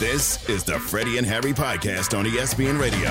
This is the Freddie and Harry podcast on ESPN Radio.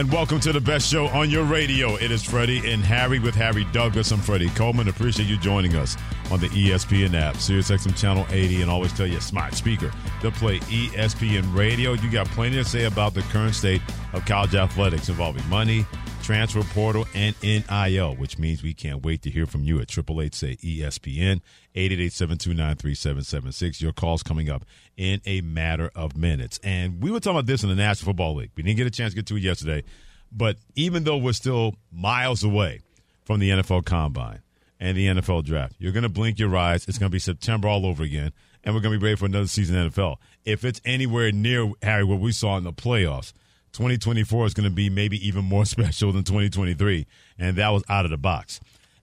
And welcome to the best show on your radio. It is Freddie and Harry with Harry Douglas. I'm Freddie Coleman. Appreciate you joining us on the ESPN app, SiriusXM Channel 80, and always tell your smart speaker to play ESPN Radio. You got plenty to say about the current state of college athletics involving money, transfer portal, and NIL, which means we can't wait to hear from you at 888 say ESPN, 888 Your call's coming up in a matter of minutes. And we were talking about this in the National Football League. We didn't get a chance to get to it yesterday, but even though we're still miles away from the NFL Combine and the NFL Draft, you're going to blink your eyes. It's going to be September all over again, and we're going to be ready for another season in NFL. If it's anywhere near, Harry, what we saw in the playoffs, 2024 is going to be maybe even more special than 2023, and that was out of the box.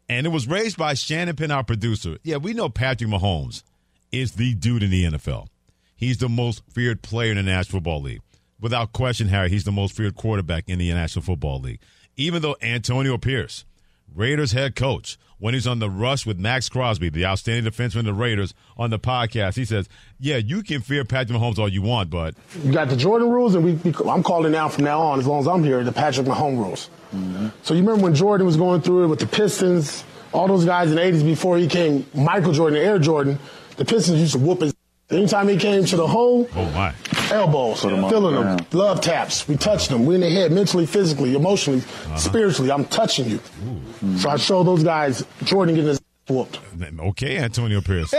And it was raised by Shannon Penn, our producer. Yeah, we know Patrick Mahomes is the dude in the NFL. He's the most feared player in the National Football League. Without question, Harry, he's the most feared quarterback in the National Football League. Even though Antonio Pierce, Raiders head coach, when he's on the rush with Maxx Crosby, the outstanding defenseman of the Raiders, on the podcast, he says, "Yeah, you can fear Patrick Mahomes all you want, but you got the Jordan rules, and we, we I'm calling now from now on, as long as I'm here, the Patrick Mahomes rules. Mm-hmm. So you remember when Jordan was going through it with the Pistons, all those guys in the 80s before he came, Michael Jordan, Air Jordan, the Pistons used to whoop his. Anytime he came to the hole, oh my, elbows, filling them, yeah. love taps. We touched them. We in the head, mentally, physically, emotionally, uh-huh. spiritually. I'm touching you. Ooh. So I show those guys Jordan getting his whooped. Okay, Antonio Pierce.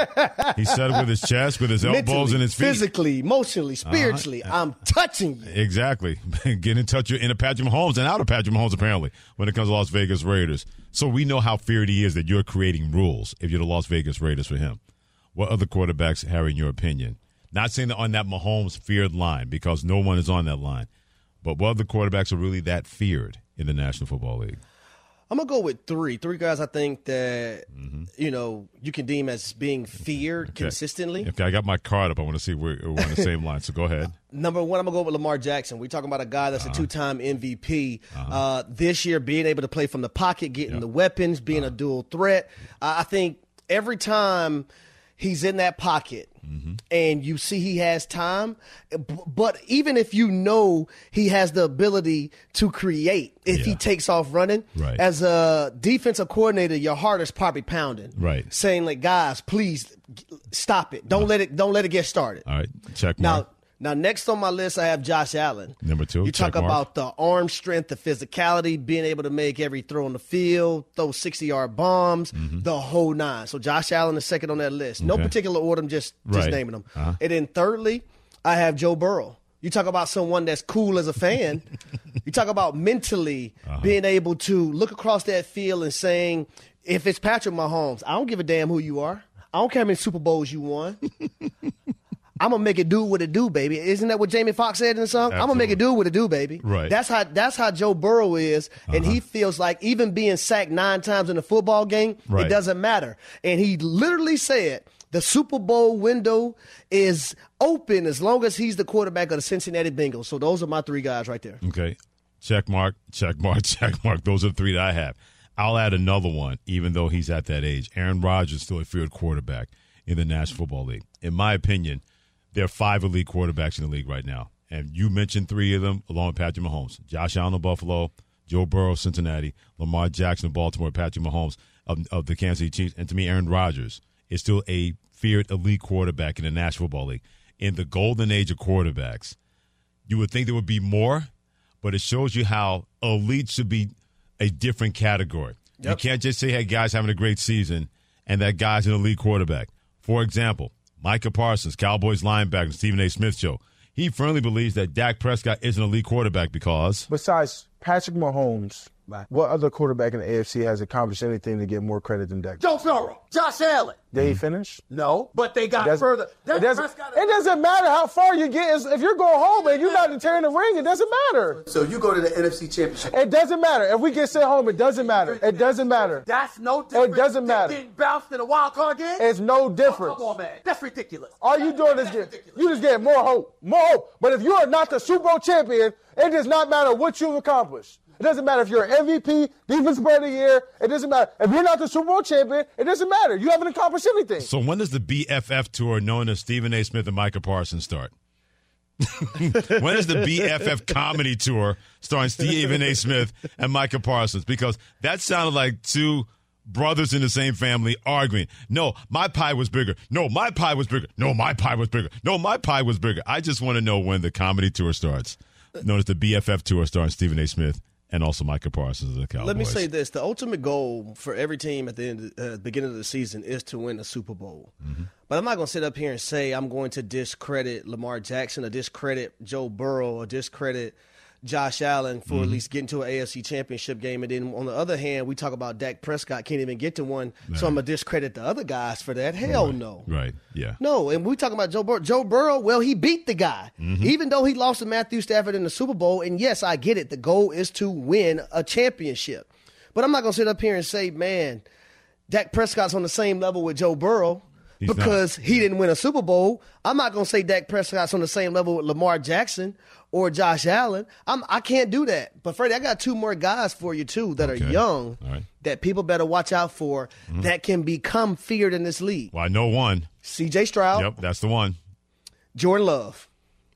he said it with his chest, with his elbows Mentally, and his feet. Physically, emotionally, uh-huh. spiritually, uh-huh. I'm touching you. Exactly. Get in touch with in a Patrick Mahomes and out of Patrick Mahomes, apparently, when it comes to Las Vegas Raiders. So we know how feared he is that you're creating rules if you're the Las Vegas Raiders for him. What other quarterbacks, Harry, in your opinion? Not saying that on that Mahomes feared line because no one is on that line, but what other quarterbacks are really that feared in the National Football League? I'm gonna go with three. Three guys I think that mm-hmm. you know you can deem as being feared okay. consistently. Okay, I got my card up. I want to see we're, we're on the same line. So go ahead. Number one, I'm gonna go with Lamar Jackson. We're talking about a guy that's uh-huh. a two-time MVP. Uh-huh. Uh, this year, being able to play from the pocket, getting yep. the weapons, being uh-huh. a dual threat. Uh, I think every time he's in that pocket mm-hmm. and you see he has time. But even if you know he has the ability to create, if yeah. he takes off running, right. as a defensive coordinator, your heart is probably pounding, right? Saying like, guys, please stop it. Don't uh, let it. Don't let it get started. All right, check now. Now, next on my list, I have Josh Allen. Number two. You talk about the arm strength, the physicality, being able to make every throw on the field, throw 60 yard bombs, mm-hmm. the whole nine. So, Josh Allen is second on that list. Okay. No particular order, I'm just, just right. naming them. Uh-huh. And then, thirdly, I have Joe Burrow. You talk about someone that's cool as a fan. you talk about mentally uh-huh. being able to look across that field and saying, if it's Patrick Mahomes, I don't give a damn who you are. I don't care how many Super Bowls you won. I'm gonna make it do what it do, baby. Isn't that what Jamie Foxx said in the song? Absolutely. I'm gonna make it do what it do, baby. Right. That's how that's how Joe Burrow is, and uh-huh. he feels like even being sacked nine times in a football game, right. it doesn't matter. And he literally said the Super Bowl window is open as long as he's the quarterback of the Cincinnati Bengals. So those are my three guys right there. Okay. Check mark, check mark, check mark. Those are the three that I have. I'll add another one, even though he's at that age. Aaron Rodgers is still a feared quarterback in the National Football League. In my opinion, there are five elite quarterbacks in the league right now. And you mentioned three of them along with Patrick Mahomes. Josh Allen of Buffalo, Joe Burrow of Cincinnati, Lamar Jackson of Baltimore, Patrick Mahomes of, of the Kansas City Chiefs. And to me, Aaron Rodgers is still a feared elite quarterback in the National Football League. In the golden age of quarterbacks, you would think there would be more, but it shows you how elite should be a different category. Yep. You can't just say, hey, guys having a great season and that guy's an elite quarterback. For example, Micah Parsons, Cowboys linebacker, Stephen A. Smith show. He firmly believes that Dak Prescott is an elite quarterback because. Besides Patrick Mahomes, what other quarterback in the AFC has accomplished anything to get more credit than Dak? Joe Burrow, Josh Allen. Did he finish? No, but they got it further. It doesn't, it doesn't, matter how far you get. If you're going home and you're not tearing the ring, it doesn't matter. So you go to the NFC Championship. It doesn't matter. If we get sent home, it doesn't matter. It doesn't matter. That's no different. It doesn't matter. Getting bounced in a wild card game? It's no difference. Oh, come on, man. That's ridiculous. All you doing is get, you just get more hope. More hope. But if you are not the Super Bowl champion, it does not matter what you've accomplished. It doesn't matter if you're MVP, Defensive Player of the Year. It doesn't matter. If you're not the Super Bowl champion, it doesn't matter. You haven't accomplished anything. So when does the BFF tour known as Stephen A. Smith and Micah Parsons start? when is the BFF comedy tour starring Stephen A. Smith and Micah Parsons? Because that sounded like two brothers in the same family arguing. No, my pie was bigger. No, my pie was bigger. No, my pie was bigger. No, my pie was bigger. I just want to know when the comedy tour starts, known as the BFF tour starring Stephen A. Smith and also Micah Parsons of the Cowboys. Let me say this: the ultimate goal for every team at the end, uh, beginning of the season is to win a Super Bowl. Mm-hmm. But I'm not going to sit up here and say I'm going to discredit Lamar Jackson or discredit Joe Burrow or discredit Josh Allen for mm-hmm. at least getting to an AFC championship game. And then on the other hand, we talk about Dak Prescott can't even get to one. Right. So I'm going to discredit the other guys for that. Hell right. no. Right. Yeah. No. And we talk about Joe Burrow. Joe Burrow, well, he beat the guy. Mm-hmm. Even though he lost to Matthew Stafford in the Super Bowl. And yes, I get it. The goal is to win a championship. But I'm not going to sit up here and say, man, Dak Prescott's on the same level with Joe Burrow. He's because not. he didn't win a Super Bowl. I'm not going to say Dak Prescott's on the same level with Lamar Jackson or Josh Allen. I'm I can't do that. But Freddie, I got two more guys for you too that okay. are young right. that people better watch out for mm-hmm. that can become feared in this league. Well, I know one. C.J. Stroud. Yep, that's the one. Jordan Love.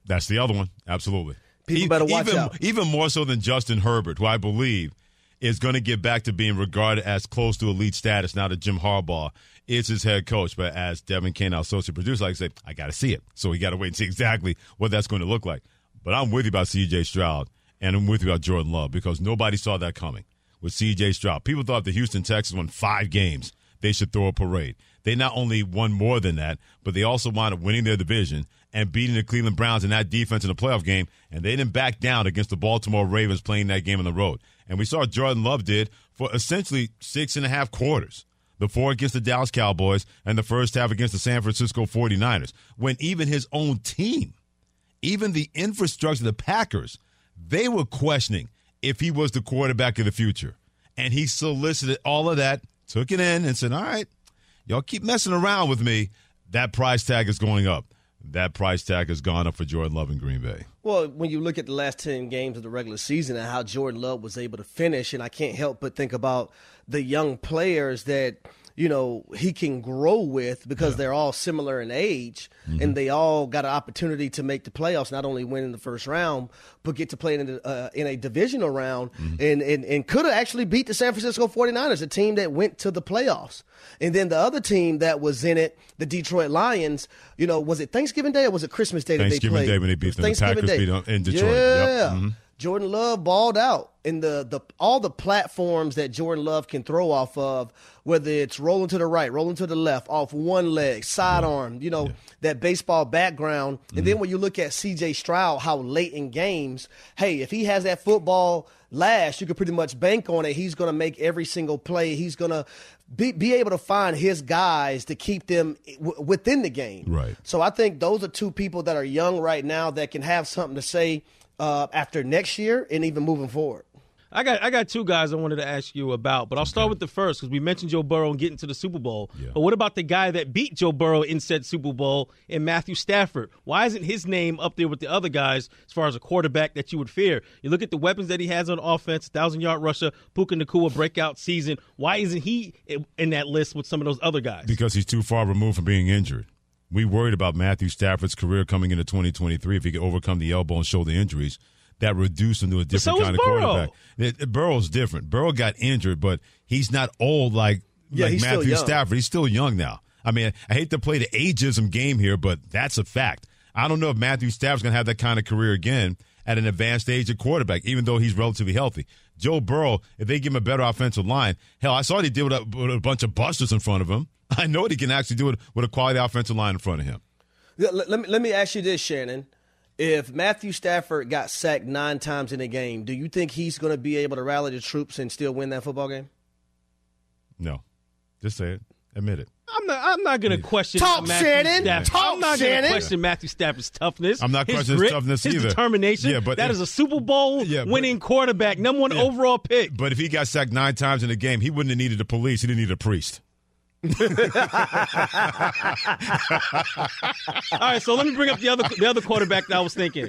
That's the other one. Absolutely. People better watch even, out. Even more so than Justin Herbert, who I believe is going to get back to being regarded as close to elite status now that Jim Harbaugh is his head coach. But as Devin Kane, our associate producer, like I said, I got to see it. So we got to wait and see exactly what that's going to look like. But I'm with you about C.J. Stroud, and I'm with you about Jordan Love because nobody saw that coming with C.J. Stroud. People thought the Houston Texans won five games. They should throw a parade. They not only won more than that, but they also wound up winning their division and beating the Cleveland Browns in that defense in the playoff game. And they didn't back down against the Baltimore Ravens playing that game on the road. And we saw Jordan Love did for essentially six and a half quarters the four against the Dallas Cowboys, and the first half against the San Francisco 49ers, when even his own team even the infrastructure, the Packers, they were questioning if he was the quarterback of the future. And he solicited all of that, took it in, and said, All right, y'all keep messing around with me. That price tag is going up. That price tag has gone up for Jordan Love in Green Bay. Well, when you look at the last 10 games of the regular season and how Jordan Love was able to finish, and I can't help but think about the young players that – you know he can grow with because yeah. they're all similar in age mm-hmm. and they all got an opportunity to make the playoffs not only win in the first round but get to play in a, uh, in a divisional round mm-hmm. and, and, and could have actually beat the San Francisco 49ers a team that went to the playoffs and then the other team that was in it the Detroit Lions you know was it Thanksgiving Day or was it Christmas Day that they played Thanksgiving Day when they beat them the Packers Day. beat them in Detroit yeah yep. mm-hmm. Jordan Love balled out in the, the all the platforms that Jordan Love can throw off of, whether it's rolling to the right, rolling to the left, off one leg, sidearm, you know, yeah. that baseball background. Mm-hmm. And then when you look at CJ Stroud, how late in games, hey, if he has that football lash, you can pretty much bank on it. He's going to make every single play. He's going to be, be able to find his guys to keep them w- within the game. Right. So I think those are two people that are young right now that can have something to say uh, after next year and even moving forward. I got I got two guys I wanted to ask you about, but I'll start with the first because we mentioned Joe Burrow and getting to the Super Bowl. Yeah. But what about the guy that beat Joe Burrow in said Super Bowl and Matthew Stafford? Why isn't his name up there with the other guys as far as a quarterback that you would fear? You look at the weapons that he has on offense, thousand yard rusher, Puka Nacua breakout season. Why isn't he in that list with some of those other guys? Because he's too far removed from being injured. We worried about Matthew Stafford's career coming into 2023 if he could overcome the elbow and shoulder injuries that reduced him to a different so kind of Burrow. quarterback. It, it, Burrow's different. Burrow got injured, but he's not old like, yeah, like Matthew Stafford. He's still young now. I mean, I hate to play the ageism game here, but that's a fact. I don't know if Matthew Stafford's going to have that kind of career again at an advanced age at quarterback, even though he's relatively healthy. Joe Burrow, if they give him a better offensive line, hell, I saw he did with a, with a bunch of busters in front of him. I know he can actually do it with a quality offensive line in front of him. Let, let, me, let me ask you this, Shannon. If Matthew Stafford got sacked nine times in a game, do you think he's going to be able to rally the troops and still win that football game? No. Just say it. Admit it. I'm not. I'm not going to question Talk, Matthew Shannon. Stafford. Talk, I'm not going to question Matthew Stafford's toughness. I'm not his questioning grit, his toughness his either. determination. Yeah, but that if, is a Super Bowl yeah, but, winning quarterback, number one yeah. overall pick. But if he got sacked nine times in a game, he wouldn't have needed the police. He didn't need a priest. All right, so let me bring up the other the other quarterback that I was thinking.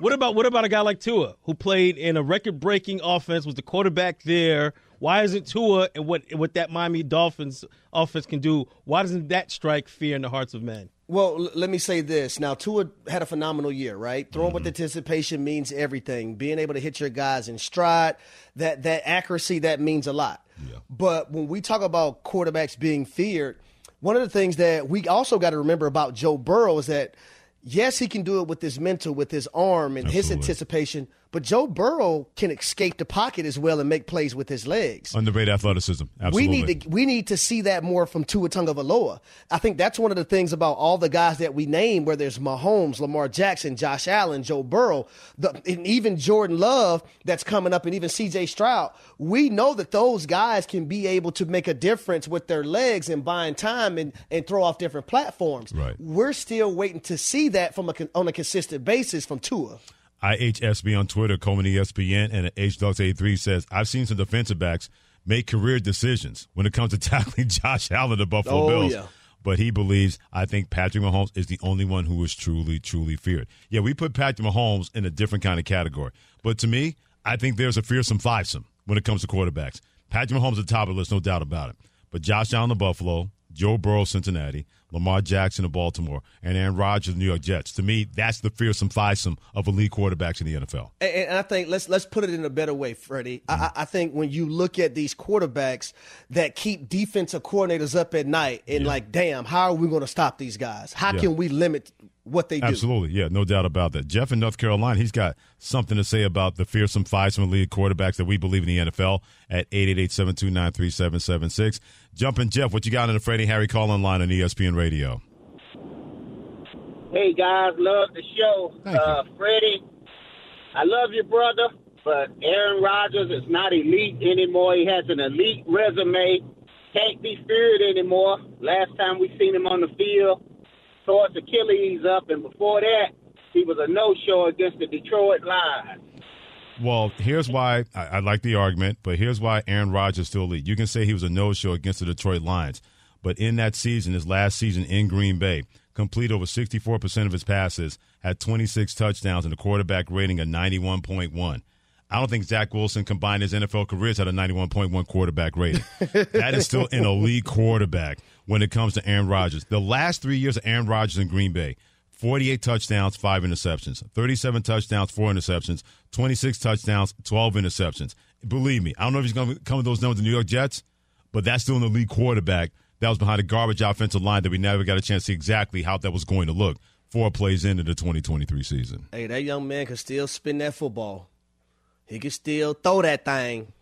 What about what about a guy like Tua who played in a record breaking offense? Was the quarterback there? Why isn't Tua and what what that Miami Dolphins offense can do? Why doesn't that strike fear in the hearts of men? Well, l- let me say this. Now, Tua had a phenomenal year, right? Throwing Mm-hmm. with anticipation means everything. Being able to hit your guys in stride, that that accuracy, that means a lot. Yeah. But when we talk about quarterbacks being feared, one of the things that we also got to remember about Joe Burrow is that yes, he can do it with his mental, with his arm and his anticipation, but Joe Burrow can escape the pocket as well and make plays with his legs. Underrated athleticism. We need to we need to see that more from Tua Tagovailoa. I think that's one of the things about all the guys that we name, where there's Mahomes, Lamar Jackson, Josh Allen, Joe Burrow, the, and even Jordan Love that's coming up, and even C.J. Stroud. We know that those guys can be able to make a difference with their legs and buying time and, and throw off different platforms. Right. We're still waiting to see that from a on a consistent basis from Tua. IHSB on Twitter, Coleman ESPN, and HDouglas83 says, I've seen some defensive backs make career decisions when it comes to tackling Josh Allen the Buffalo Oh, Bills. yeah. But he believes, I think Patrick Mahomes is the only one who is truly, truly feared. Yeah, we put Patrick Mahomes in a different kind of category. But to me, I think there's a fearsome fivesome when it comes to quarterbacks. Patrick Mahomes at the top of the list, no doubt about it. But Josh Allen the Buffalo, Joe Burrow, Cincinnati, Lamar Jackson of Baltimore, and Aaron Rodgers of the New York Jets. To me, that's the fearsome fivesome of elite quarterbacks in the NFL. And, and I think let's let's put it in a better way, Freddie. I, mm-hmm. I I think when you look at these quarterbacks that keep defensive coordinators up at night and like, damn, how are we going to stop these guys? How Yeah. can we limit what they do? Absolutely, yeah, no doubt about that. Jeff in North Carolina, he's got something to say about the fearsome fivesome elite quarterbacks that we believe in the NFL at 888-729-3776. Jumping Jeff, what you got on the Freddie Harry call-in line on ESPN Radio? Hey guys, love the show. Thank uh, Freddie, I love your brother, but Aaron Rodgers is not elite anymore. He has an elite resume. Can't be feared anymore. Last time we seen him on the field, tore his Achilles up, and before that, he was a no-show against the Detroit Lions. Well, here's why I, I like the argument, but here's why Aaron Rodgers still elite. You can say he was a no-show against the Detroit Lions, but in that season, his last season in Green Bay, complete over 64% of his passes, had 26 touchdowns, and a quarterback rating of 91.1. I don't think Zach Wilson combined his NFL careers had a 91.1 quarterback rating. that is still an elite quarterback when it comes to Aaron Rodgers. The last three years of Aaron Rodgers in Green Bay, 48 touchdowns, five interceptions, 37 touchdowns, four interceptions, 26 touchdowns, 12 interceptions. Believe me, I don't know if he's going to come with those numbers in the New York Jets, but that's still an elite quarterback that was behind a garbage offensive line that we never got a chance to see exactly how that was going to look four plays into the 2023 season. Hey, that young man can still spin that football. He can still throw that thing.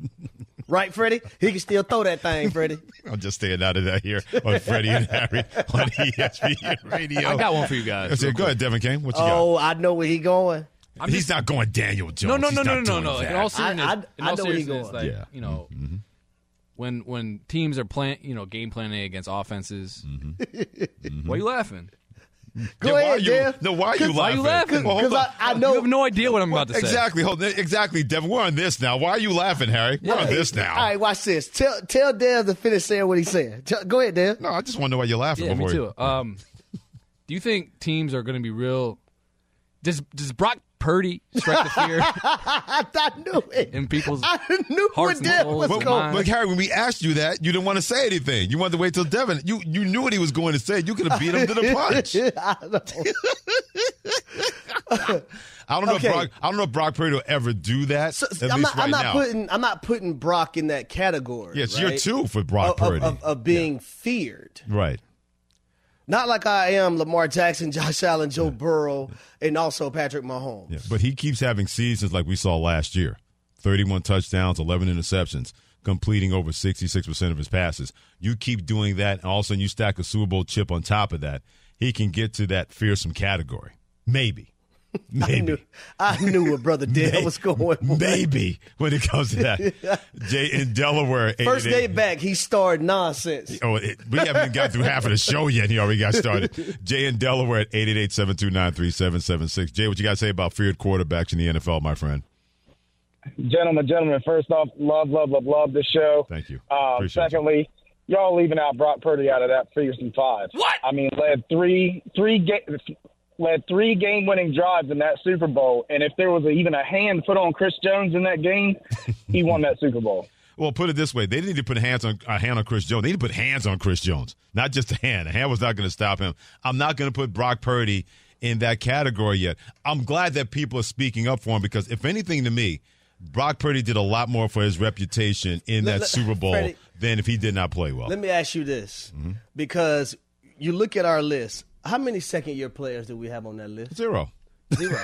right, Freddie? He can still throw that thing, Freddie. I'm just staying out of that here on Freddie and Harry on ESPN Radio. I got one for you guys. I said, go ahead, Devin King. What you got? Oh, I know where he going. got? He's not going Daniel Jones. No, no, no, no, no, no, no. Like, in all seriousness, I- in I all know where he seriousness, going. like Yeah. you know, Mm-hmm. when when teams are playing, you know, game planning against offenses. Mm-hmm. Why are you laughing? Go Yeah, why ahead, are you, Jeff. No, why are you Why are laughing? you laughing? Well, Because on. I, I You have no idea what I'm about to say. Exactly. Hold exactly, Devin. We're on this now. Why are you laughing, Harry? We're on this now. All right, watch this. Tell tell Dev to finish saying what he's saying. Tell- Go ahead, Dev. No, I just want to know why you're laughing. Yeah, me before too. Um, do you think teams are going to be real? Does does Brock Purdy strike the fear I, I knew it. in people's I knew hearts what and souls was But, but, minds? but Harry, when we asked you that, you didn't want to say anything. You wanted to wait till Devin. You you knew what he was going to say. You could have beat him to the punch. I know. I don't know. Okay. If Brock, I don't know if Brock Purdy will ever do that. So, at I'm least not, I'm right not now. putting I'm not putting Brock in that category. yes, right? you're two for Brock of, Purdy. of, of, of being feared. right. Not like I am Lamar Jackson, Josh Allen, Joe Burrow, and also Patrick Mahomes. Yeah, but he keeps having seasons like we saw last year 31 touchdowns, 11 interceptions, completing over 66% of his passes. You keep doing that, and all of a sudden you stack a Super Bowl chip on top of that. He can get to that fearsome category. Maybe. I Maybe. knew, I knew what Brother Dev was going. with. Maybe when it comes to that. Jay in Delaware. First 88 day back, he started nonsense. Oh, it, we haven't got through half of the show yet. He already got started. Jay in Delaware at 888-729-3776. Jay, what you got to say about feared quarterbacks in the NFL, my friend? Gentlemen, gentlemen, first off, love, love, love, love this show. Thank you. Um, Appreciate you. secondly, you. all leaving out Brock Purdy out of that fearsome five. What? I mean, led three, three ga- led three game-winning drives in that Super Bowl, and if there was a, even a hand put on Chris Jones in that game, he won that Super Bowl. Well, put it this way: they didn't need to put hands on a hand on Chris Jones. They need to put hands on Chris Jones, not just a hand. A hand was not going to stop him. I'm not going to put Brock Purdy in that category yet. I'm glad that people are speaking up for him because, if anything, to me, Brock Purdy did a lot more for his reputation in that let- Super Bowl Freddie- than if he did not play well. Let me ask you this, Mm-hmm. because you look at our list. How many second year players do we have on that list? Zero. Zero.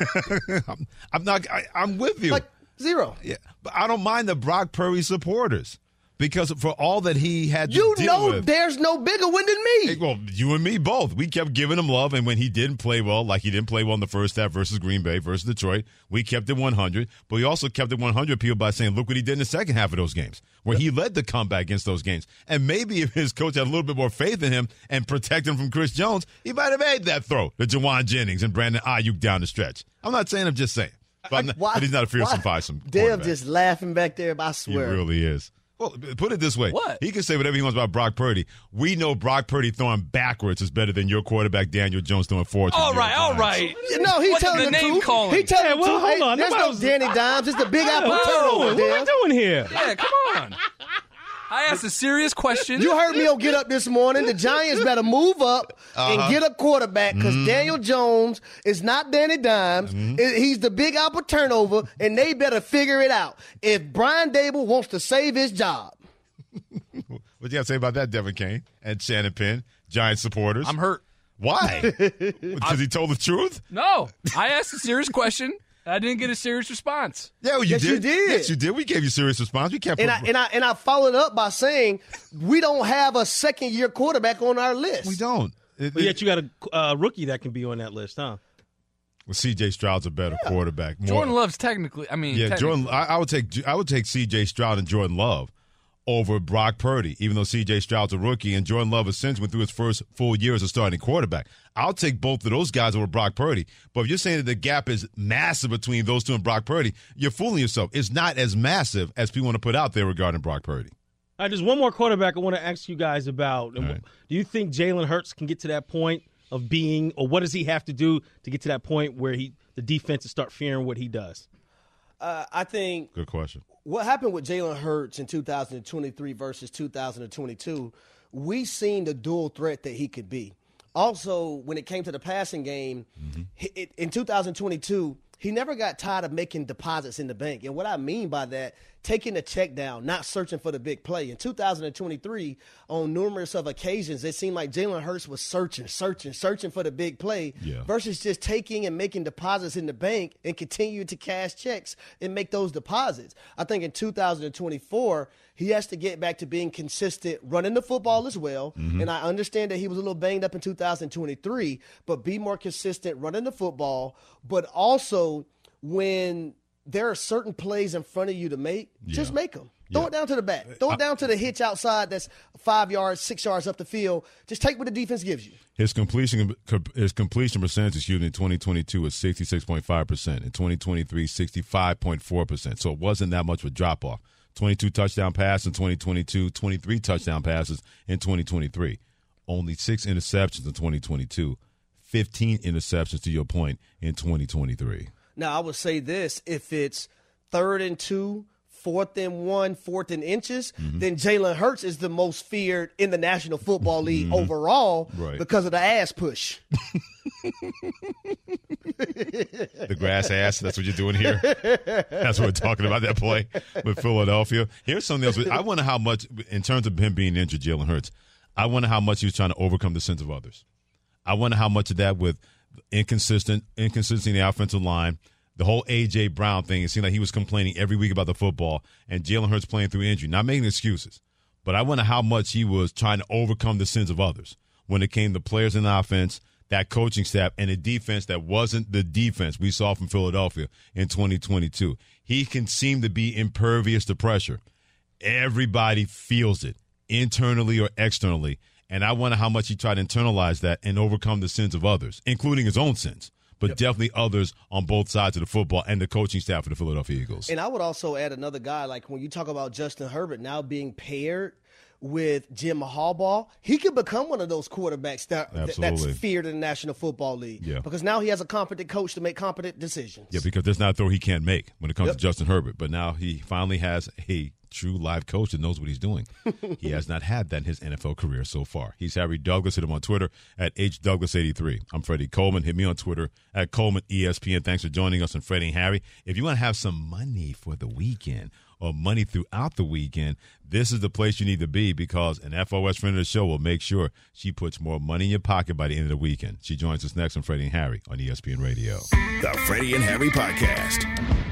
I'm, I'm not. I, I'm with you. like zero. Yeah, but I don't mind the Brock Purdy supporters because for all that he had to You know with, there's no bigger one than me. Well, you and me both. We kept giving him love, and when he didn't play well, like he didn't play well in the first half versus Green Bay versus Detroit, we kept it 100. But we also kept it 100 people by saying, "Look what he did in the second half of those games, where he led the comeback against those games." And maybe if his coach had a little bit more faith in him and protect him from Chris Jones, he might have made that throw to Jauan Jennings and Brandon Aiyuk down the stretch. I'm not saying. I'm just saying. But, not- Why- but he's not a fearsome why- five. Some Dale just laughing back there. I swear, He really is. Well, put it this way. What? He can say whatever he wants about Brock Purdy. We know Brock Purdy throwing backwards is better than your quarterback Daniel Jones throwing forwards. All right, all right. right, New York all Giants. right. No, he What's telling the the, name truth. calling? He telling Yeah, the well, truth. hold Hey, on. There's no Danny Dimes. It's the Big Apple What am I turnover, doing? What am I doing here? Yeah, come on. I asked a serious question. You heard me on Get Up this morning. The Giants better move up Uh-huh. and get a quarterback because Mm-hmm. Daniel Jones is not Danny Dimes. I- He's the big apple turnover, and they better figure it out. If Brian Daboll wants to save his job, What do you got to say about that, Devin Kane and Shannon Penn, Giants supporters? I'm hurt. Why? Because he told the truth? No, I asked a serious question. I didn't get a serious response. Yeah, well, you Yes, did. you did. Yes, you did. We gave you serious response. We can't. and I and I and I followed up by saying we don't have a second year quarterback on our list. we don't. It- But it- yet you got a uh, rookie that can be on that list, huh? well, C.J. Stroud's a better quarterback. More- Jordan Love's technically. I mean, Yeah, technically- Jordan. I, I would take I would take C.J. Stroud and Jordan Love over Brock Purdy, even though C.J. Stroud's a rookie and Jordan Love has since went through his first full year as a starting quarterback. I'll take both of those guys over Brock Purdy. But if you're saying that the gap is massive between those two and Brock Purdy, you're fooling yourself. It's not as massive as people want to put out there regarding Brock Purdy. All right, there's one more quarterback I want to ask you guys about. Right. Do you think Jalen Hurts can get to that point of being, or what does he have to do to get to that point where he the defense start fearing what he does? Uh, I think Good question. what happened with Jalen Hurts in 2023 versus 2022, we seen the dual threat that he could be. Also, when it came to the passing game, he- it, in 2022, he never got tired of making deposits in the bank. And what I mean by that, taking the check down, not searching for the big play. In 2023, on numerous of occasions, it seemed like Jalen Hurts was searching, searching, searching for the big play Yeah. versus just taking and making deposits in the bank and continue to cash checks and make those deposits. I think in 2024, he has to get back to being consistent running the football as well. Mm-hmm. And I understand that he was a little banged up in 2023, but be more consistent running the football, but also when there are certain plays in front of you to make, just make them. Throw Yeah. it down to the back. Throw it down to the hitch outside that's five yards, six yards up the field. Just take what the defense gives you. His completion his completion percentage, excuse me, in 2022 was 66.5 percent. In 2023, 65.4 percent. So it wasn't that much of a drop off. 22 touchdown passes in 2022, 23 touchdown passes in 2023. Only six interceptions in 2022, 15 interceptions to your point in 2023. Now, I would say this if it's third and two, fourth and one, fourth and inches, Mm-hmm. then Jalen Hurts is the most feared in the National Football League overall Mm-hmm. Right. because of the ass push. The grass ass. That's what you're doing here. That's what we're talking about. That play with Philadelphia. Here's something else. I wonder how much, in terms of him being injured, Jalen Hurts. I wonder how much he was trying to overcome the sins of others. I wonder how much of that with inconsistent, inconsistency in the offensive line. The whole AJ Brown thing. It seemed like he was complaining every week about the football, and Jalen Hurts playing through injury. Not making excuses, but I wonder how much he was trying to overcome the sins of others when it came to players in the offense, that coaching staff, and a defense that wasn't the defense we saw from Philadelphia in 2022. He can seem to be impervious to pressure. Everybody feels it internally or externally. And I wonder how much he tried to internalize that and overcome the sins of others, including his own sins, but definitely others on both sides of the football and the coaching staff of the Philadelphia Eagles. And I would also add another guy, like when you talk about Justin Herbert now being paired with Jim Harbaugh, he could become one of those quarterbacks that, that's feared in the National Football League. Yeah. Because now he has a competent coach to make competent decisions. Yeah, because there's not a throw he can't make when it comes to Justin Herbert. But now he finally has a true live coach that knows what he's doing. he has not had that in his NFL career so far. He's Harry Douglas. Hit him on Twitter at hdouglas83. I'm Freddie Coleman. Hit me on Twitter at Coleman ESPN. Thanks for joining us on Freddie and Harry. If you want to have some money for the weekend or money throughout the weekend, this is the place you need to be because an FOS friend of the show will make sure she puts more money in your pocket by the end of the weekend. She joins us next on Freddie and Harry on ESPN Radio. The Freddie and Harry Podcast.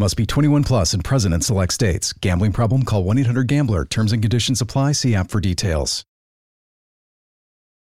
Must be 21 plus and present in select states. Gambling problem? Call 1 800 Gambler. Terms and conditions apply. See app for details.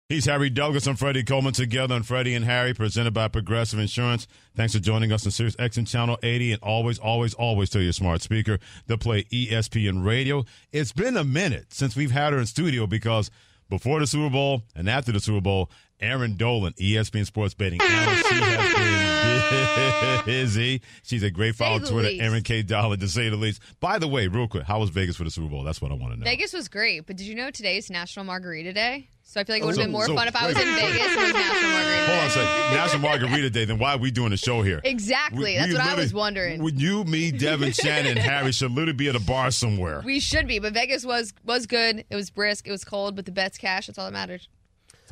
He's Harry Douglas and Freddie Coleman together on Freddie and Harry, presented by Progressive Insurance. Thanks for joining us on Sirius XM Channel 80, and always, always, always tell your smart speaker to play ESPN Radio. It's been a minute since we've had her in studio because before the Super Bowl and after the Super Bowl, Erin Dolan, ESPN Sports Betting analyst, she has been busy. She's a great follow on Twitter, least. Erin K. Dolan, to say the least. By the way, real quick, how was Vegas for the Super Bowl? That's what I want to know. Vegas was great, but did you know today's National Margarita Day? So I feel like it Oh, would have so- been more so- fun if I was wait. in Vegas and it was National Margarita Hold on a Day. second. National Margarita Day. Then why are we doing a show here? Exactly. That's what I was wondering. Would you, me, Devin, Shannon, and Harry should literally be at a bar somewhere? We should be, but Vegas was was good. It was brisk. It was cold, but the bets cash. That's all that mattered.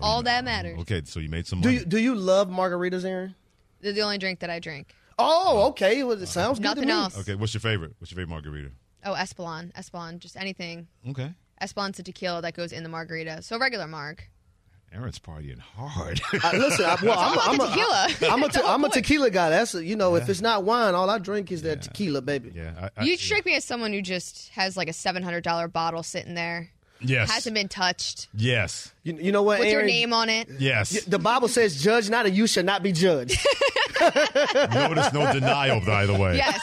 All that matters. Okay, so you made some money. Do you do you love margaritas, Erin? They're the only drink that I drink. Oh, okay. Well, it sounds good Nothing to me. else. Okay, what's your favorite? What's your favorite margarita? Oh, Espolon. Espolon. Just anything. Okay. Espolon's a tequila that goes in the margarita. So regular marg. Erin's partying hard. Uh, listen, I, well, I'm, Talking I'm, a, tequila. I'm a, That's te- I'm a tequila guy. That's a, you know, if it's not wine, all I drink is that tequila, baby. Yeah, I, You strike me as someone who just has like a seven hundred dollar bottle sitting there. Yes. Hasn't been touched. yes. You, you know what, With your name on it. Yes. The Bible says, "Judge not, and you shall not be judged." Notice no denial, by the way. Yes.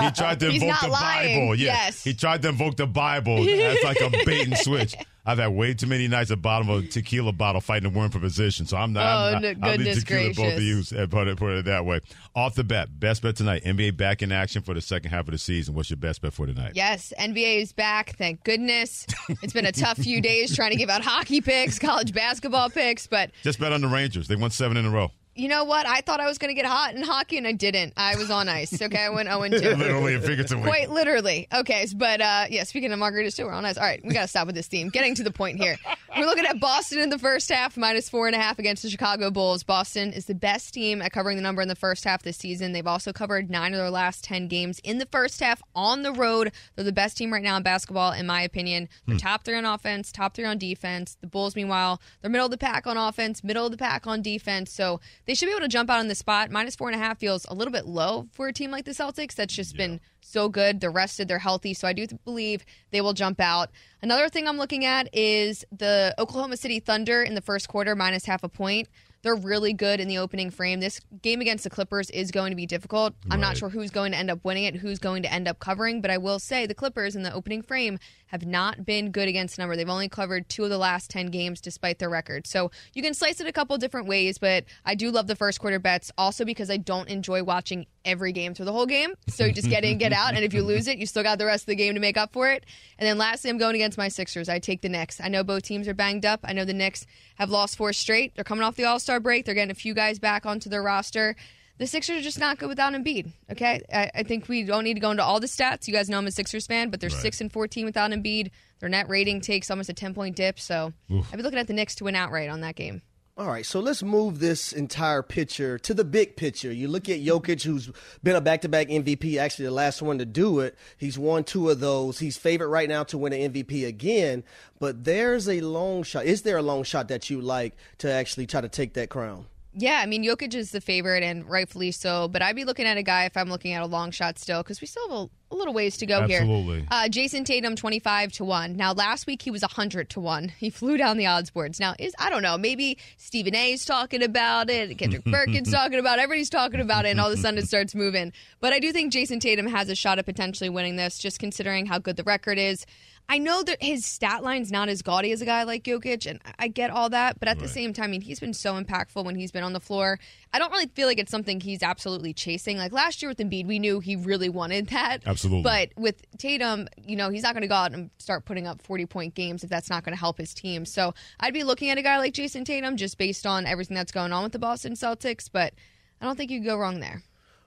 He tried to He's invoke not the lying. Bible. Yeah. Yes. He tried to invoke the Bible. That's like a bait and switch. I've had way too many nights at the bottom of a tequila bottle fighting a worm for position. So I'm not. Oh, I'm no- not I'll leave tequila to both of you. uh, Put it, put it that way. Off the bat, best bet tonight. NBA back in action for the second half of the season. What's your best bet for tonight? Yes, NBA is back. Thank goodness. It's been a tough few days trying to give out hockey picks, college basketball picks, but Just bet on the Rangers. They won seven in a row. You know what? I thought I was going to get hot in hockey, and I didn't. I was on ice. Okay, I went 0 and 2. Literally and figuratively. Quite literally. Okay, but uh, yeah, speaking of margaritas too, we're on ice. All right, we got to stop with this theme. Getting to the point here. We're looking at Boston in the first half, minus four and a half against the Chicago Bulls. Boston is the best team at covering the number in the first half this season. They've also covered nine of their last 10 games in the first half on the road. They're the best team right now in basketball, in my opinion. They're top three on offense, top three on defense. The Bulls, meanwhile, they're middle of the pack on offense, middle of the pack on defense. So they should be able to jump out on the spot. Minus four and a half feels a little bit low for a team like the Celtics. That's just been so good. They're rested, they're healthy. So I do believe they will jump out. Another thing I'm looking at is the Oklahoma City Thunder in the first quarter, minus half a point. They're really good in the opening frame. This game against the Clippers is going to be difficult. I'm not sure who's going to end up winning it, who's going to end up covering, but I will say the Clippers in the opening frame have not been good against number. They've only covered two of the last 10 games despite their record. So you can slice it a couple different ways, but I do love the first quarter bets also because I don't enjoy watching every game through the whole game. So you just get in, get out, and if you lose it, you still got the rest of the game to make up for it. And then lastly, I'm going against my Sixers. I take the Knicks. I know both teams are banged up. I know the Knicks have lost four straight. They're coming off the All Star break. They're getting a few guys back onto their roster. The Sixers are just not good without Embiid. Okay, I, I think we don't need to go into all the stats. You guys know I'm a Sixers fan, but they're Right. six and 14 without Embiid. Their net rating takes almost a 10 point dip. So Oof. I'd be looking at the Knicks to win outright on that game. All right, so let's move this entire picture to the big picture. You look at Jokic, who's been a back-to-back MVP, actually the last one to do it. He's won two of those. He's favored right now to win an MVP again. But there's a long shot. Is there a long shot that you like to actually try to take that crown? Yeah, I mean, Jokic is the favorite and rightfully so, but I'd be looking at a guy if I'm looking at a long shot still because we still have a, a little ways to go Absolutely. here. Uh, Jayson Tatum, 25 to 1. Now, last week he was 100 to 1. He flew down the odds boards. Now, is I don't know, maybe Stephen A is talking about it, Kendrick Perkins talking about it, everybody's talking about it, and all of a sudden it starts moving. But I do think Jayson Tatum has a shot at potentially winning this, just considering how good the record is. I know that his stat line's not as gaudy as a guy like Jokic, and I get all that. But at the same time, I mean, he's been so impactful when he's been on the floor. I don't really feel like it's something he's absolutely chasing. Like last year with Embiid, we knew he really wanted that. Absolutely. But with Tatum, you know, he's not going to go out and start putting up 40 point games if that's not going to help his team. So I'd be looking at a guy like Jayson Tatum just based on everything that's going on with the Boston Celtics. But I don't think you could go wrong there.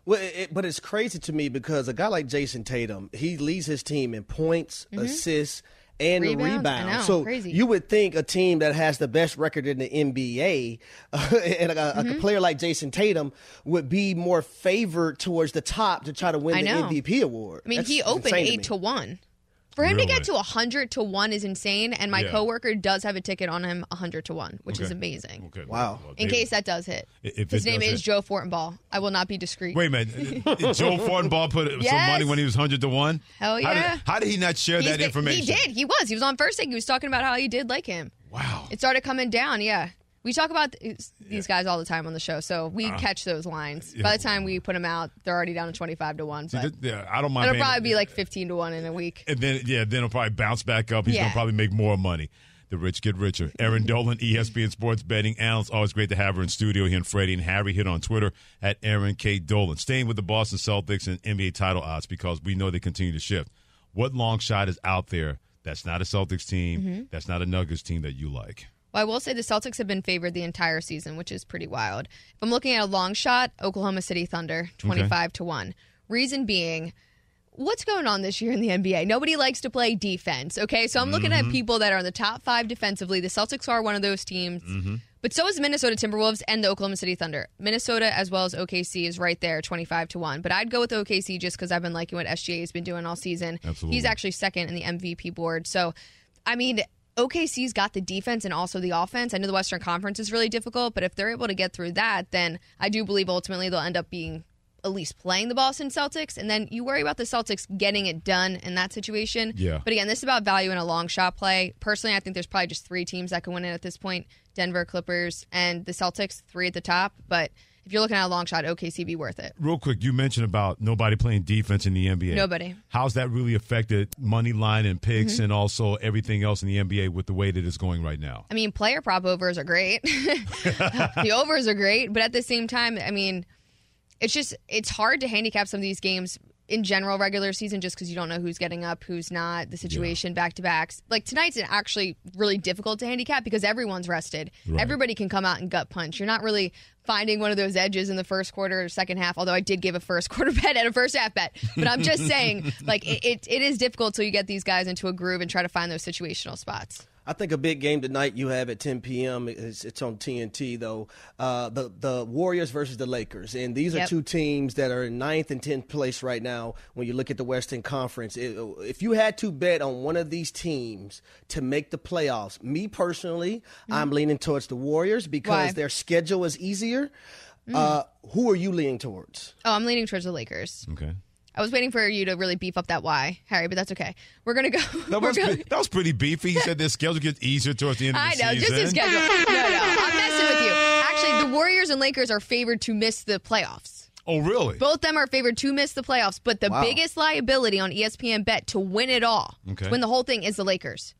Well, it, it- but it's crazy to me because a guy like Jayson Tatum, he leads his team in points, mm-hmm. assists, and. Rebounds? Rebounds. so crazy. you would think a team that has the best record in the NBA uh, and a, a Mm-hmm. player like Jayson Tatum would be more favored towards the top to try to win I the know. MVP award. I mean, That's he opened insane to eight to one. For him to get to 100 to 1 is insane, and my Yeah. coworker does have a ticket on him 100 to 1, which is amazing. Okay. Wow. Well, In David- case that does hit. If His name does is hit. Joe Fortenbaugh. I will not be discreet. Wait a minute. Joe Fortenbaugh put some money when he was 100 to 1? Hell How yeah. did, how did he not share He's that been- information? He did. He was. He was on first thing. He was talking about how he did like him. Wow. It started coming down. Yeah. We talk about these guys all the time on the show, so we Uh, catch those lines. yeah. By the time we put them out, they're already down to 25 to 1. See, But th- yeah, I don't mind. it'll probably be like 15 to 1 in a week. And then, yeah, then he'll probably bounce back up. He's gonna probably make more money. The rich get richer. Erin Dolan, E ESPN Sports Betting Analyst. Always great to have her in studio. here. and Freddie and Harry hit on Twitter at Erin K. Dolan. Staying with the Boston Celtics and NBA title odds because we know they continue to shift. What long shot is out there that's not a Celtics team, Mhm. that's not a Nuggets team that you like? Well, I will say the Celtics have been favored the entire season, which is pretty wild. If I'm looking at a long shot, Oklahoma City Thunder, 25 to 1. Reason being, what's going on this year in the NBA? Nobody likes to play defense, okay? So I'm looking at Mm-hmm. people that are in the top five defensively. The Celtics are one of those teams. But so is the Minnesota Timberwolves and the Oklahoma City Thunder. Minnesota as well as OKC is right there, 25 to 1. But I'd go with OKC just because I've been liking what SGA has been doing all season. Absolutely. He's actually second in the MVP board. So, I mean, OKC's got the defense and also the offense. I know the Western Conference is really difficult, but if they're able to get through that, then I do believe ultimately they'll end up being at least playing the Boston Celtics. And then you worry about the Celtics getting it done in that situation. Yeah. But again, this is about value in a long shot play. Personally, I think there's probably just three teams that can win it at this point Denver, Clippers, and the Celtics, three at the top. But if you're looking at a long shot, OKC be worth it. Real quick, you mentioned about nobody playing defense in the NBA. Nobody. How's that really affected money line and picks Mhm. and also everything else in the NBA with the way that it's going right now? I mean, player prop overs are great. the overs are great, but at the same time, I mean, it's just it's hard to handicap some of these games in general regular season just because you don't know who's getting up, who's not, the situation back to backs. Like tonight's actually really difficult to handicap because everyone's rested. Right. Everybody can come out and gut punch. You're not really finding one of those edges in the first quarter or second half. Although I did give a first quarter bet and a first half bet, but I'm just saying, like it, it, it is difficult till you get these guys into a groove and try to find those situational spots. I think a big game tonight you have at 10 p.m. It's, it's on TNT though. Uh, the the Warriors versus the Lakers, and these are Yep. two teams that are in ninth and tenth place right now. When you look at the Western Conference, It- if you had to bet on one of these teams to make the playoffs, me personally, I'm leaning towards the Warriors because. Why? their schedule is easier. Uh, who are you leaning towards? Oh, I'm leaning towards the Lakers. Okay. I was waiting for you to really beef up that why, Harry, but that's okay. We're gonna go. That was, gonna- that was pretty beefy. He said their schedule gets easier towards the end of I the know, season. just his schedule. No, no, I'm messing with you. Actually, the Warriors and Lakers are favored to miss the playoffs. Oh, really? Both of them are favored to miss the playoffs, but the Wow. biggest liability on ESPN Bet to win it all, Okay. to win the whole thing, is the Lakers.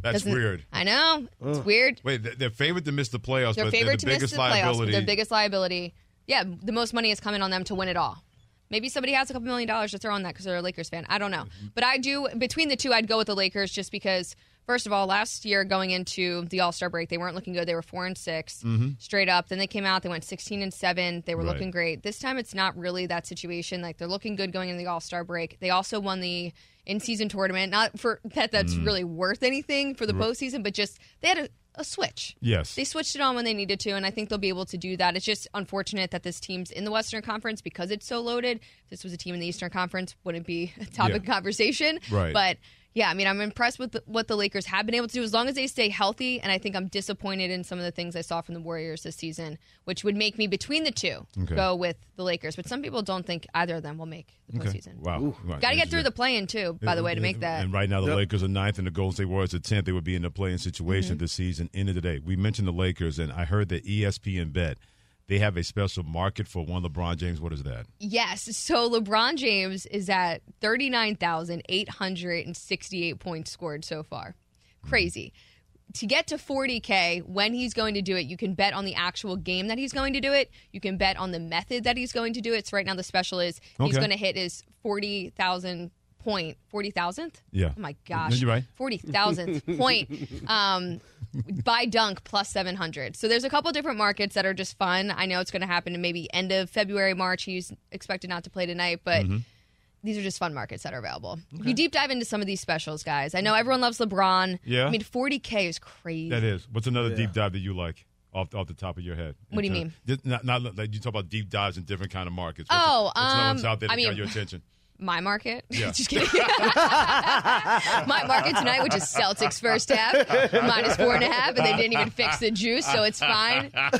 That's Doesn't- weird. I know it's weird. Wait, they- they're favored to miss the playoffs, They're but they're favored the to miss biggest the playoffs. liability. but The biggest liability, yeah, the most money is coming on them to win it all. Maybe somebody has a couple million dollars to throw on that because they're a Lakers fan. I don't know, Mm-hmm. but I do. Between the two, I'd go with the Lakers just because. First of all, last year going into the All Star break, they weren't looking good. They were four and 6 Mhm. straight up. Then they came out. They went sixteen and seven. They were Right. looking great. This time, it's not really that situation. Like they're looking good going into the All Star break. They also won the in season tournament. Not for that. That's Mm. really worth anything for the postseason, but just they had a, a switch. Yes. They switched it on when they needed to, and I think they'll be able to do that. It's just unfortunate that this team's in the Western Conference because it's so loaded. If this was a team in the Eastern Conference, wouldn't be a topic Yeah. of conversation. Right. But yeah, I mean, I'm impressed with the, what the Lakers have been able to do as long as they stay healthy. And I think I'm disappointed in some of the things I saw from the Warriors this season, which would make me between the two Okay. go with the Lakers. But some people don't think either of them will make the Okay. postseason. Wow. Right. Got to get through the play-in too, by the way, to make that. And right now, the Yep. Lakers are ninth, and the Golden State Warriors are tenth. They would be in the play-in situation Mhm. this season. End of the day, we mentioned the Lakers, and I heard that ESPN bet they have a special market for one LeBron James. What is that? Yes. So LeBron James is at 39,868 points scored so far. Crazy. To get to 40K, when he's going to do it, you can bet on the actual game that he's going to do it. You can bet on the method that he's going to do it. So right now the special is he's going to hit his 40,000 point, 40,000th? Yeah. Oh my gosh. you're right. 40,000th point um, by dunk plus 700. So there's a couple different markets that are just fun. I know it's going to happen in maybe end of February, March. He's expected not to play tonight, but Mm-hmm. these are just fun markets that are available. If you deep dive into some of these specials, guys, I know everyone loves LeBron. Yeah. I mean, 40K is crazy. That is. What's another Yeah. deep dive that you like off off the top of your head? What do you In mean? not, not like you talk about deep dives in different kind of markets. What's Oh, what's um, out there that I mean- got your attention? My market? Yeah. Just kidding. My market tonight, which is Celtics first half, minus four and a half, and they didn't even fix the juice, so it's fine. Come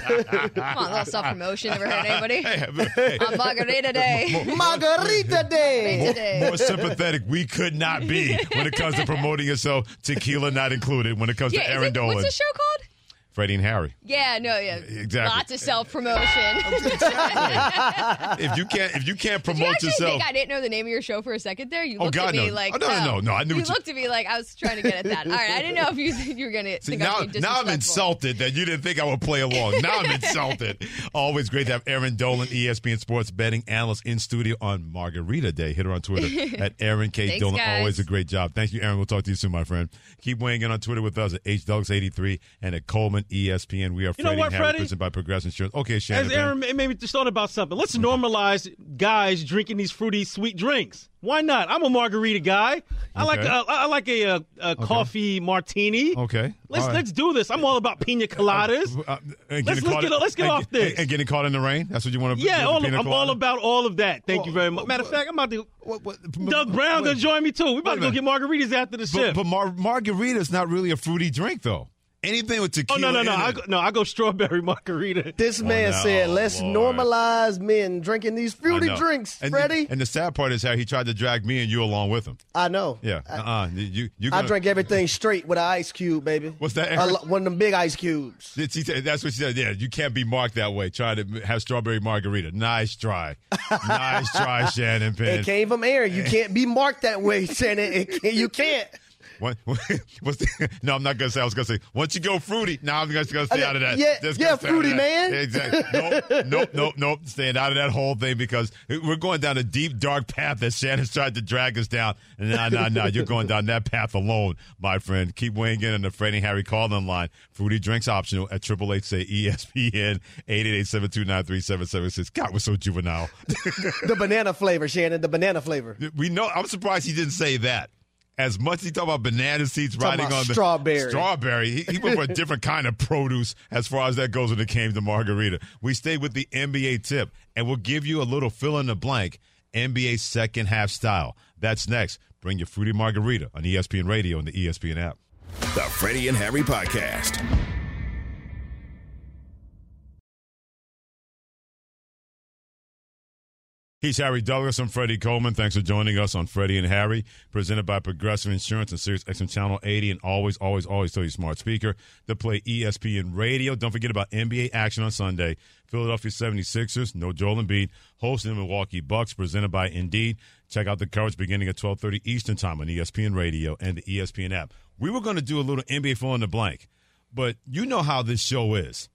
on, a little self promotion. Never hurt anybody. On Margarita Day. Margarita Day. Margarita Day. More sympathetic we could not be when it comes to promoting yourself. Tequila not included. When it comes Yeah, to Erin it- Dolan, what's the show called? Freddie and Harry. Yeah, no, yeah. Exactly. Lots of self promotion. If you can't, if you can't Did you promote yourself, think I didn't know the name of your show for a second there? You Oh, looked God, at me no. like Oh, no, no, no, oh. no, I knew You what you- looked at me like I was trying to get at that. All right, I didn't know if you you were gonna See, think I now, now I'm insulted that you didn't think I would play along. Now I'm insulted. Always great to have Erin Dolan, ESPN Sports betting analyst in studio on Margarita Day. Hit her on Twitter at Erin K. Thanks, Dolan. guys. Always a great job. Thank you, Erin. We'll talk to you soon, my friend. Keep weighing in on Twitter with us at HDouglas83 and at Coleman ESPN. We are You know what, Harry Freddie? by Progressive Insurance. Okay, Shannon. As Aaron ma- made just thought about something. Let's normalize guys drinking these fruity sweet drinks. Why not? I'm a margarita guy. I like Okay. a, I like a, a, a coffee martini. Okay. Let's right. let's do this. I'm all about pina coladas. Uh, and let's, getting let's caught get in- let's get and- off this. And, and getting caught in the rain. That's what you want to. yeah, all, pina I'm all about all of that. Thank you very much. Matter of fact, I'm about to. Doug Brown gonna join me too. We about to go get margaritas after the But, shift. but mar- margarita is not really a fruity drink, though. Anything with tequila. oh no no no! I go, no, I go strawberry margarita. This man no, said, "Let's Lord. normalize men drinking these fruity drinks." And, Freddie, And the sad part is how he tried to drag me and you along with him. I know. Yeah. Uh. uh You. You. I gonna- drink everything straight with an ice cube, baby. What's that, A one of them big ice cubes. It's- he said- That's what she said. Yeah, you can't be marked that way. Trying to have strawberry margarita. Nice try. nice try, Shannon Penn. It came from Erin. You can't be marked that way, Shannon. It can't, you can't. What, what's the, no, I'm not gonna say. I was gonna say once you go fruity. Now I'm just gonna stay Okay, out of that. yeah, Just yeah, gonna stay out of fruity man. Exactly. Nope, nope, nope, nope. Staying out of that whole thing because we're going down a deep, dark path that Shannon's tried to drag us down. Nah, nah, nah. You're going down that path alone, my friend. Keep weighing in on the Freddie and Harry call-in line. Fruity drinks optional at Triple H say ESPN eight eight eight seven two nine three seven seven six. God, we're so juvenile. The banana flavor, Shannon. The banana flavor. We know. I'm surprised he didn't say that. As much as he talked about banana seeds riding about on the strawberry. strawberry, he, he went for a different kind of produce as far as that goes when it came to margarita. We stayed with the NBA tip, and we'll give you a little fill in the blank NBA second half style. That's next. Bring your fruity margarita on ESPN Radio and the ESPN app. The Freddie and Harry Podcast. He's Harry Douglas. I'm Freddie Coleman. Thanks for joining us on Freddie and Harry, presented by Progressive Insurance and Sirius XM Channel 80. And always, always, always tell you smart speaker to play ESPN Radio. Don't forget about NBA action on Sunday. Philadelphia 76ers, no Joel Embiid, hosting the Milwaukee Bucks, presented by Indeed. Check out the coverage beginning at 12:30 Eastern Time on ESPN Radio and the ESPN app. We were going to do a little NBA fill in the blank, but you know how this show is.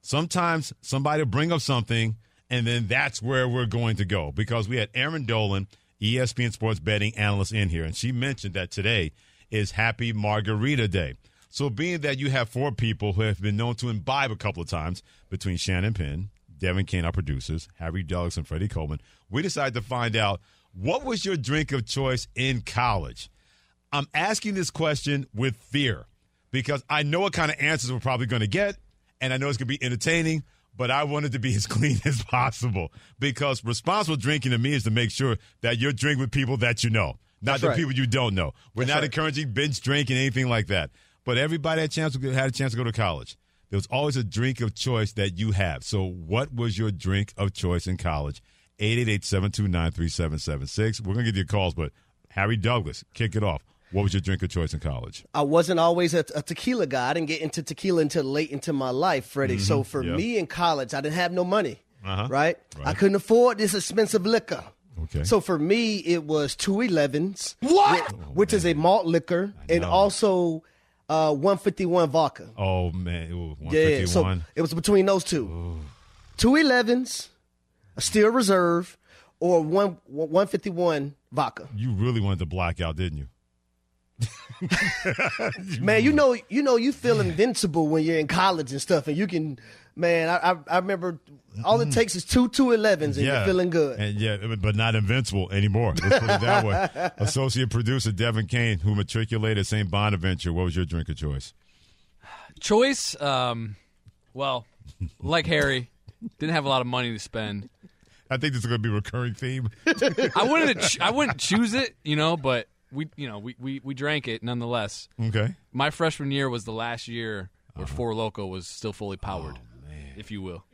Sometimes somebody will bring up something, and then that's where we're going to go because we had Erin Dolan, ESPN Sports betting analyst, in here, and she mentioned that today is Happy Margarita Day. So, being that you have four people who have been known to imbibe a couple of times between Shannon Penn, Devin Kane, our producers, Harry Douglas, and Freddie Coleman, we decided to find out what was your drink of choice in college. I'm asking this question with fear because I know what kind of answers we're probably going to get, and I know it's going to be entertaining, but I wanted to be as clean as possible because responsible drinking to me is to make sure that you're drinking with people that you know, not That's the right. people you don't know. We're That's not right. encouraging binge drinking, anything like that. But everybody had a chance to, had a chance to go to college. There was always a drink of choice that you have. So, what was your drink of choice in college? 888-729-3776. We're going to get your calls, but Harry Douglas, kick it off. What was your drink of choice in college? I wasn't always a, a tequila guy. I didn't get into tequila until late into my life, Freddie. So Mhm. for Yeah. me in college, I didn't have no money, Uh-huh. right? I couldn't afford this expensive liquor. Okay. So for me, it was two elevens. What? Which, is a malt liquor, and also uh, 151 vodka. Oh, man. Ooh, Yeah, so it was between those two. Two elevens, a steel reserve, or one 151 vodka. you really wanted to black out, didn't you? Man, you know, you know, you feel invincible when you're in college and stuff, and you can, man. I I, I remember all it takes is two two elevens, and you're feeling good. And yeah, but not invincible anymore. Let's put it that way. Associate producer Devin Kane, who matriculated at St. Bonaventure. What was your drink of choice? Choice, um, well, like Harry, didn't have a lot of money to spend. I think this is going to be a recurring theme. I wouldn't. ch- I wouldn't choose it, you know, but we, you know, we, we, we drank it nonetheless. Okay. My freshman year was the last year where uh-huh. Four Loco was still fully powered, oh, if you will.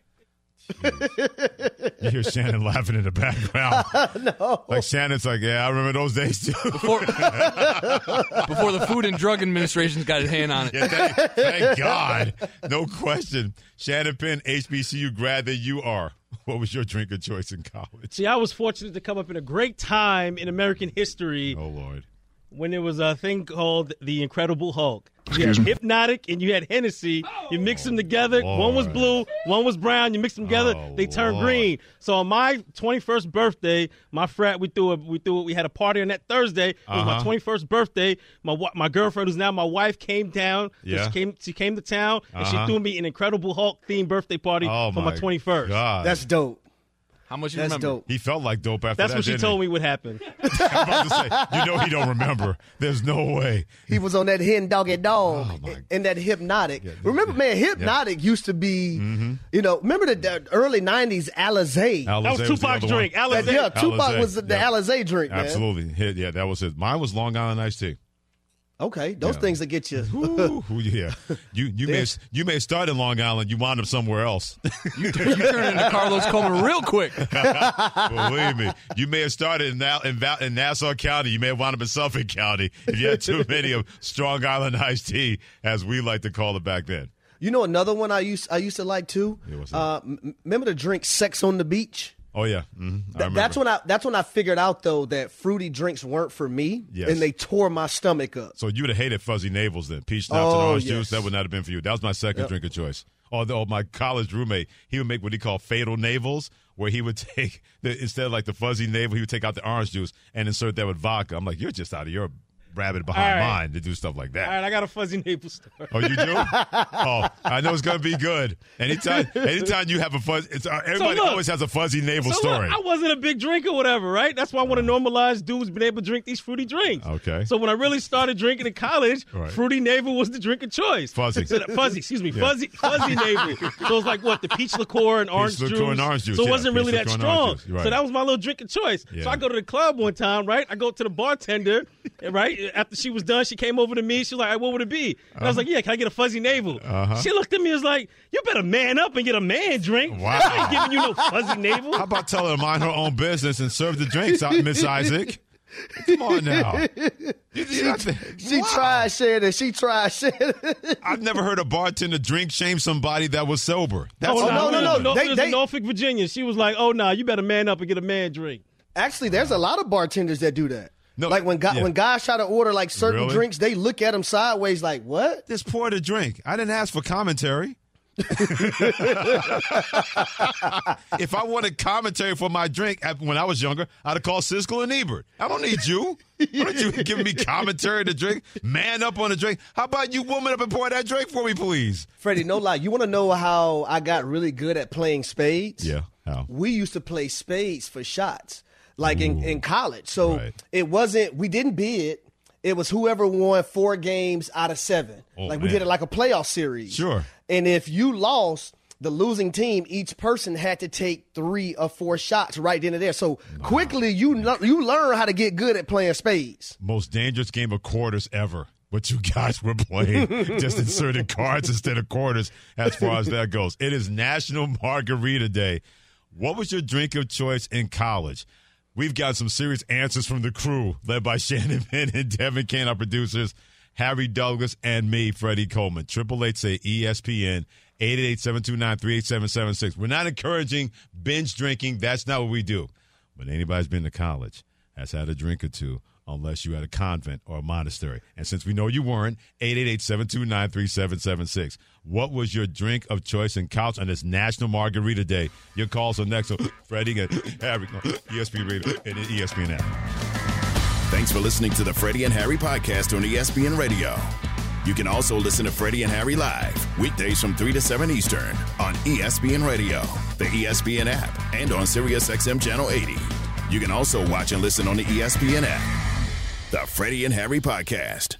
You hear Shannon laughing in the background. no. Like Shannon's like, yeah, I remember those days too. Before, before the Food and Drug Administration's got its hand on it. Yeah, thank, thank God. No question. Shannon Penn, HBCU grad that you are. What was your drink of choice in college? See, I was fortunate to come up in a great time in American history. Oh Lord. When there was a thing called the Incredible Hulk. You had me? Hpnotiq and you had Hennessy. You mix them together. One was blue, one was brown. You mix them together, they turn Lord. green. So on my 21st birthday, my frat we threw a, we threw we had a party on that Thursday. It was Uh-huh. my 21st birthday. My my girlfriend who's now my wife came down. Yeah. She came she came to town and she Uh-huh. threw me an Incredible Hulk themed birthday party Oh for my, my 21st. God. That's dope. How much you That's remember? dope. He felt like dope after that. That's that. what she didn't told he? me would happen. I'm about to say, you know he don't remember. There's no way. He was on that hen doggy dog and that Hpnotiq. remember, man, Hpnotiq used to be, Mm-hmm. you know, remember the, the early '90s Alizé. Alizé That was the Tupac's drink. Alizé. That- yeah, Tupac Alizé. was the, the Yeah. Alizé drink, man. Absolutely. Hit, yeah, that was it. Mine was Long Island iced tea. Okay, those Yeah. thing that get you. Ooh, yeah. You you may you may start in Long Island, you wind up somewhere else. You, you turn into Carlos Coleman real quick. Believe me, you may have started in, Now- in, in Nassau County. You may have wound up in Suffolk County if you had too many of Strong Island iced tea, as we like to call it back then. You know another one I used I used to like too. that? uh, remember the drink "Sex on the Beach"? Oh yeah, mm-hmm. Th- that's when I that's when I figured out though that fruity drinks weren't for me, Yes. and they tore my stomach up. So you would have hated fuzzy navels then. Peach schnapps and Oh, orange yes. juice. That would not have been for you. That was my second Yep. drink of choice. Although my college roommate, he would make what he called fatal navels, where he would take the, instead of like the fuzzy navel, he would take out the orange juice and insert that with vodka. I'm like, you're just out of your rabbit behind right. mine to do stuff like that. All right, I got a fuzzy navel story. Oh, you do? oh, I know it's gonna be good. Anytime, anytime you have a fuzzy, it's uh, everybody look- always has a fuzzy navel So story. look, I wasn't a big drinker, whatever, right? That's why I want to normalize dudes being able to drink these fruity drinks. Okay. So when I really started drinking in college, Right. fruity navel was the drink of choice. Fuzzy. So that- fuzzy, excuse me, Yeah. fuzzy, fuzzy navel. So it's like what the peach liqueur and orange liqueur juice. and orange juice, So it yeah, wasn't really that strong. right. So that was my little drink of choice. Yeah. So I go to the club one time, right? I go to the bartender, right? After she was done, she came over to me. She was like, "What would it be?" And I was like, "Yeah, can I get a fuzzy navel?" Uh-huh. She looked at me and was like, "You better man up and get a man drink. Wow. I ain't giving you no fuzzy navel." How about tell her to mind her own business and serve the drinks, out, Miss Isaac? Come on now. She, she tried Shannon. She tried Shannon. I've never heard a bartender drink shame somebody that was sober. That's oh, no, no, no, no. They- they- in Norfolk, Virginia. She was like, "Oh, nah, you better man up and get a man drink." Actually, there's a lot of bartenders that do that. No, like when, guy, yeah. when guys try to order like certain Really? drinks, they look at them sideways like, "What?" Just pour the drink. I didn't ask for commentary. if I wanted commentary for my drink when I was younger, I'd have called Siskel and Ebert. I don't need you. I don't you giving me commentary to drink. Man up on the drink. How about you woman up and pour that drink for me, please? Freddie, no lie. You want to know how I got really good at playing spades? Yeah. How? We used to play spades for shots, like in, in college. So Right. it wasn't, we didn't bid. It was whoever won four games out of seven. Oh, like we man. did it like a playoff series. Sure. And if you lost, the losing team, each person had to take three or four shots right then and there. So quickly, you you learn how to get good at playing spades. Most dangerous game of quarters ever. What you guys were playing, just inserting cards instead of quarters, as far as that goes. It is National Margarita Day. What was your drink of choice in college? We've got some serious answers from the crew, led by Shannon Penn and Devin Kane, our producers, Harry Douglas, and me, Freddie Coleman. Triple eight say ESPN. 888-729-3776. We're not encouraging binge drinking. That's not what we do. But anybody's been to college has had a drink or two, unless you had a convent or a monastery. And since we know you weren't, 888-729-3776. What was your drink of choice in couch on this National Margarita Day? Your calls are next. So Freddie and Harry, ESPN Radio and ESPN app. Thanks for listening to the Freddie and Harry podcast on ESPN Radio. You can also listen to Freddie and Harry live weekdays from 3 to 7 Eastern on ESPN Radio, the ESPN app, and on SiriusXM Channel 80. You can also watch and listen on the ESPN app. The Freddie and Harry podcast.